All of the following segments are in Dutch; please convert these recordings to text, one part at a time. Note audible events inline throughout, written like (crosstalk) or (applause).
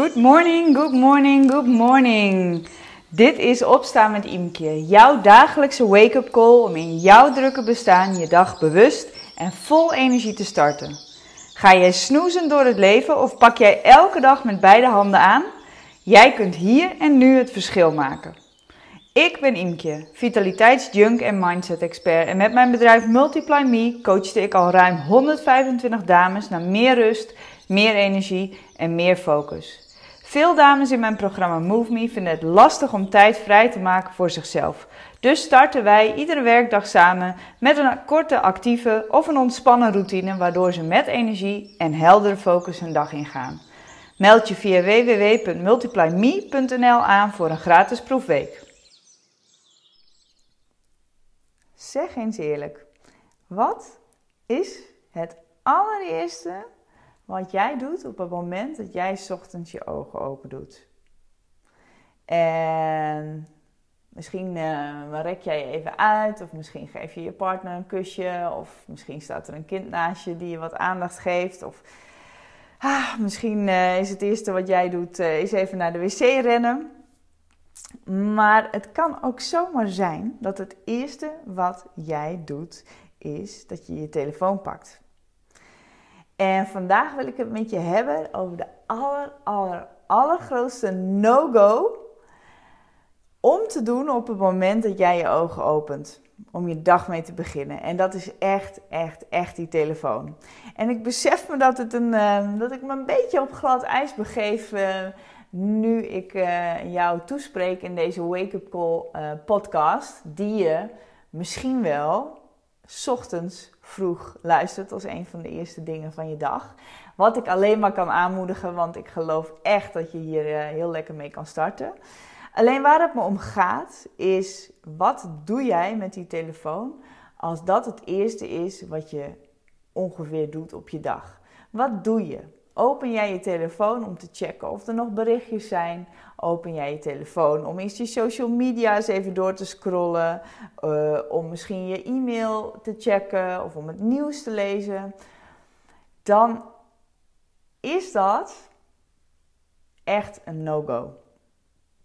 Good morning, good morning, good morning. Dit is Opstaan met Imke, jouw dagelijkse wake-up call om in jouw drukke bestaan je dag bewust en vol energie te starten. Ga jij snoezen door het leven of pak jij elke dag met beide handen aan? Jij kunt hier en nu het verschil maken. Ik ben Imke, vitaliteitsjunk en mindset expert en met mijn bedrijf Multiply Me coachte ik al ruim 125 dames naar meer rust, meer energie en meer focus. Veel dames in mijn programma Move Me vinden het lastig om tijd vrij te maken voor zichzelf. Dus starten wij iedere werkdag samen met een korte actieve of een ontspannen routine waardoor ze met energie en heldere focus hun dag ingaan. Meld je via www.multiplyme.nl aan voor een gratis proefweek. Zeg eens eerlijk, wat is het allereerste wat jij doet op het moment dat jij ochtends je ogen open doet? En misschien uh, rek jij je even uit, of misschien geef je je partner een kusje, of misschien staat er een kind naast je die je wat aandacht geeft, of ah, misschien uh, is het eerste wat jij doet, uh, is even naar de wc rennen. Maar het kan ook zomaar zijn dat het eerste wat jij doet is dat je je telefoon pakt. En vandaag wil ik het met je hebben over de aller, aller, allergrootste no-go om te doen op het moment dat jij je ogen opent. Om je dag mee te beginnen. En dat is echt, echt, echt die telefoon. En ik besef me dat, het een, uh, dat ik me een beetje op glad ijs begeef. Uh, nu ik uh, jou toespreek in deze Wake Up Call podcast, die je misschien wel ochtends vroeg luistert als een van de eerste dingen van je dag. Wat ik alleen maar kan aanmoedigen, want ik geloof echt dat je hier uh, heel lekker mee kan starten. Alleen waar het me om gaat, is wat doe jij met die telefoon als dat het eerste is wat je ongeveer doet op je dag? Wat doe je? Open jij je telefoon om te checken of er nog berichtjes zijn? Open jij je telefoon om eens je social media's even door te scrollen? Uh, om misschien je e-mail te checken of om het nieuws te lezen? Dan is dat echt een no-go.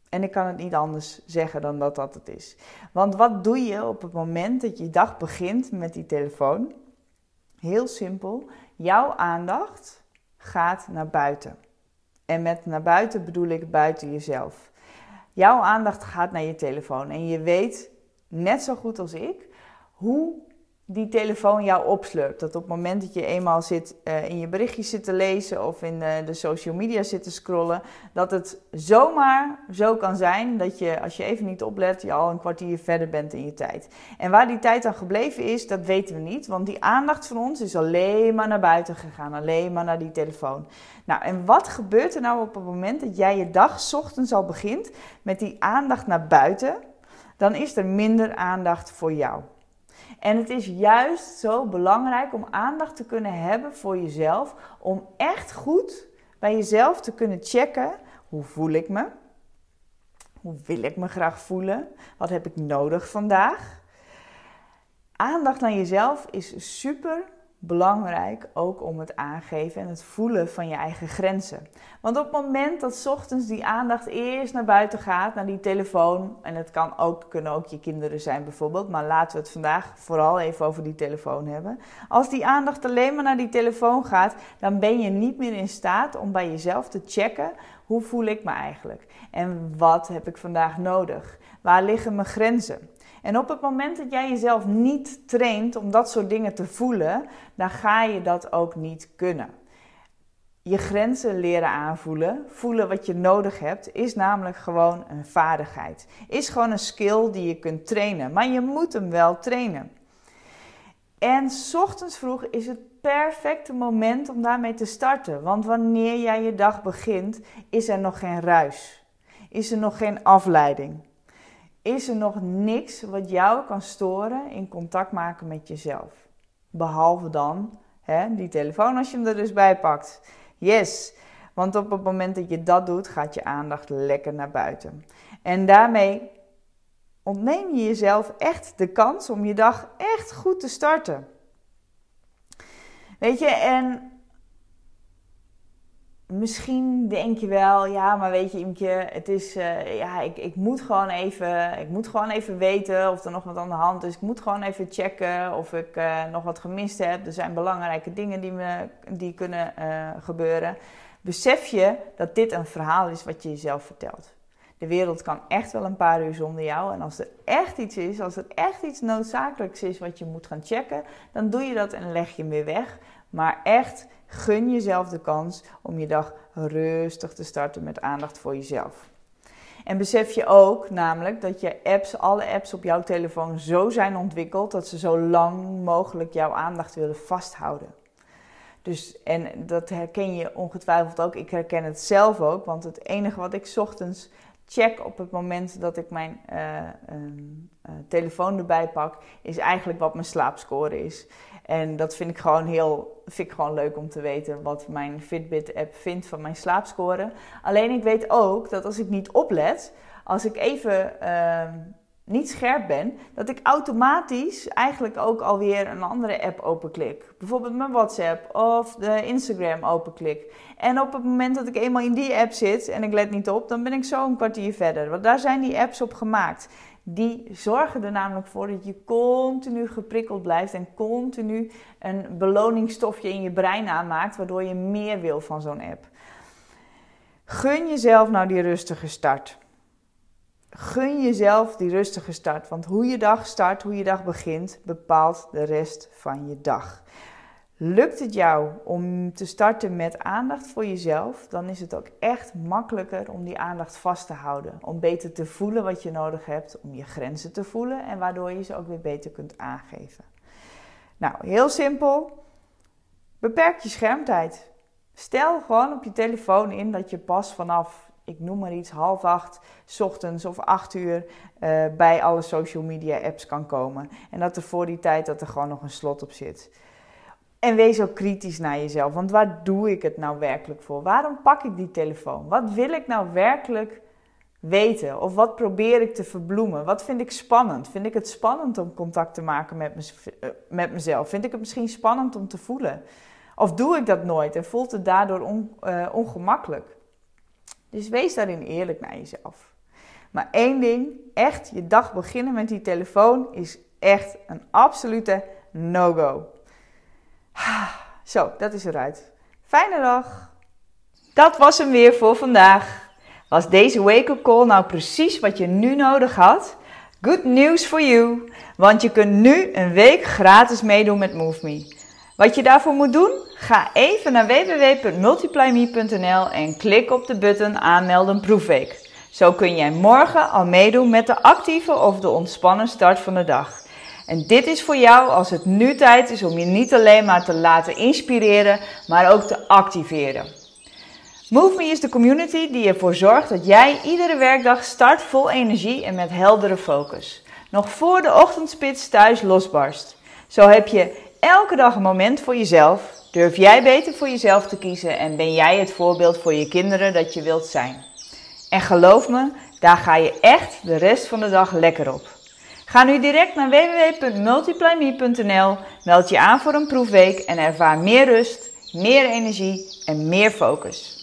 En ik kan het niet anders zeggen dan dat dat het is. Want wat doe je op het moment dat je dag begint met die telefoon? Heel simpel. Jouw aandacht gaat naar buiten. En met naar buiten bedoel ik buiten jezelf. Jouw aandacht gaat naar je telefoon en je weet net zo goed als ik hoe die telefoon jou opslurpt. Dat op het moment dat je eenmaal zit, uh, in je berichtjes zit te lezen of in uh, de social media zit te scrollen, dat het zomaar zo kan zijn dat je, als je even niet oplet, je al een kwartier verder bent in je tijd. En waar die tijd dan gebleven is, dat weten we niet, want die aandacht van ons is alleen maar naar buiten gegaan, alleen maar naar die telefoon. Nou, en wat gebeurt er nou op het moment dat jij je dag ochtends al begint met die aandacht naar buiten? Dan is er minder aandacht voor jou. En het is juist zo belangrijk om aandacht te kunnen hebben voor jezelf. Om echt goed bij jezelf te kunnen checken. Hoe voel ik me? Hoe wil ik me graag voelen? Wat heb ik nodig vandaag? Aandacht naar jezelf is super belangrijk ook om het aangeven en het voelen van je eigen grenzen. Want op het moment dat ochtends die aandacht eerst naar buiten gaat, naar die telefoon, en het kan ook, kunnen ook je kinderen zijn bijvoorbeeld, maar laten we het vandaag vooral even over die telefoon hebben. Als die aandacht alleen maar naar die telefoon gaat, dan ben je niet meer in staat om bij jezelf te checken hoe voel ik me eigenlijk en wat heb ik vandaag nodig? Waar liggen mijn grenzen? En op het moment dat jij jezelf niet traint om dat soort dingen te voelen, dan ga je dat ook niet kunnen. Je grenzen leren aanvoelen, voelen wat je nodig hebt, is namelijk gewoon een vaardigheid. Is gewoon een skill die je kunt trainen, maar je moet hem wel trainen. En ochtends vroeg is het perfecte moment om daarmee te starten. Want wanneer jij je dag begint, is er nog geen ruis. Is er nog geen afleiding is er nog niks wat jou kan storen in contact maken met jezelf. Behalve dan hè, die telefoon als je hem er dus bij pakt. Yes, want op het moment dat je dat doet, gaat je aandacht lekker naar buiten. En daarmee ontneem je jezelf echt de kans om je dag echt goed te starten. Weet je, en misschien denk je wel, ja, maar weet je, Imke, het is, uh, ja, ik, ik moet gewoon even, ik moet gewoon even weten of er nog wat aan de hand is. Ik moet gewoon even checken of ik uh, nog wat gemist heb. Er zijn belangrijke dingen die, me, die kunnen uh, gebeuren. Besef je dat dit een verhaal is wat je jezelf vertelt. De wereld kan echt wel een paar uur zonder jou. En als er echt iets is, als er echt iets noodzakelijks is wat je moet gaan checken, dan doe je dat en leg je hem weer weg. Maar echt gun jezelf de kans om je dag rustig te starten met aandacht voor jezelf. En besef je ook namelijk dat je apps, alle apps op jouw telefoon zo zijn ontwikkeld dat ze zo lang mogelijk jouw aandacht willen vasthouden. Dus, en dat herken je ongetwijfeld ook. Ik herken het zelf ook, want het enige wat ik ochtends check op het moment dat ik mijn uh, uh, telefoon erbij pak, is eigenlijk wat mijn slaapscore is. En dat vind ik gewoon heel vind ik gewoon leuk om te weten wat mijn Fitbit-app vindt van mijn slaapscore. Alleen ik weet ook dat als ik niet oplet, als ik even uh, niet scherp ben, dat ik automatisch eigenlijk ook alweer een andere app openklik. Bijvoorbeeld mijn WhatsApp of de Instagram openklik. En op het moment dat ik eenmaal in die app zit en ik let niet op, dan ben ik zo een kwartier verder. Want daar zijn die apps op gemaakt. Die zorgen er namelijk voor dat je continu geprikkeld blijft en continu een beloningsstofje in je brein aanmaakt, waardoor je meer wil van zo'n app. Gun jezelf nou die rustige start. Gun jezelf die rustige start, want hoe je dag start, hoe je dag begint, bepaalt de rest van je dag. Lukt het jou om te starten met aandacht voor jezelf, dan is het ook echt makkelijker om die aandacht vast te houden. Om beter te voelen wat je nodig hebt, om je grenzen te voelen en waardoor je ze ook weer beter kunt aangeven. Nou, heel simpel. Beperk je schermtijd. Stel gewoon op je telefoon in dat je pas vanaf, ik noem maar iets, half acht, s ochtends of acht uur uh, bij alle social media apps kan komen. En dat er voor die tijd dat er gewoon nog een slot op zit. En wees ook kritisch naar jezelf. Want waar doe ik het nou werkelijk voor? Waarom pak ik die telefoon? Wat wil ik nou werkelijk weten? Of wat probeer ik te verbloemen? Wat vind ik spannend? Vind ik het spannend om contact te maken met, me, eh, met mezelf? Vind ik het misschien spannend om te voelen? Of doe ik dat nooit en voelt het daardoor on, uh, ongemakkelijk? Dus wees daarin eerlijk naar jezelf. Maar één ding, echt je dag beginnen met die telefoon is echt een absolute no-go. (sighs) Zo, dat is eruit. Fijne dag. Dat was hem weer voor vandaag. Was deze wake-up call nou precies wat je nu nodig had? Good news for you, want je kunt nu een week gratis meedoen met MoveMe. Wat je daarvoor moet doen? Ga even naar www.multiplyme.nl en klik op de button aanmelden proefweek. Zo kun jij morgen al meedoen met de actieve of de ontspannen start van de dag. En dit is voor jou als het nu tijd is om je niet alleen maar te laten inspireren, maar ook te activeren. MoveMe is de community die ervoor zorgt dat jij iedere werkdag start vol energie en met heldere focus. Nog voor de ochtendspits thuis losbarst. Zo heb je elke dag een moment voor jezelf. Durf jij beter voor jezelf te kiezen en ben jij het voorbeeld voor je kinderen dat je wilt zijn. En geloof me, daar ga je echt de rest van de dag lekker op. Ga nu direct naar www.multiplyme.nl, meld je aan voor een proefweek en ervaar meer rust, meer energie en meer focus.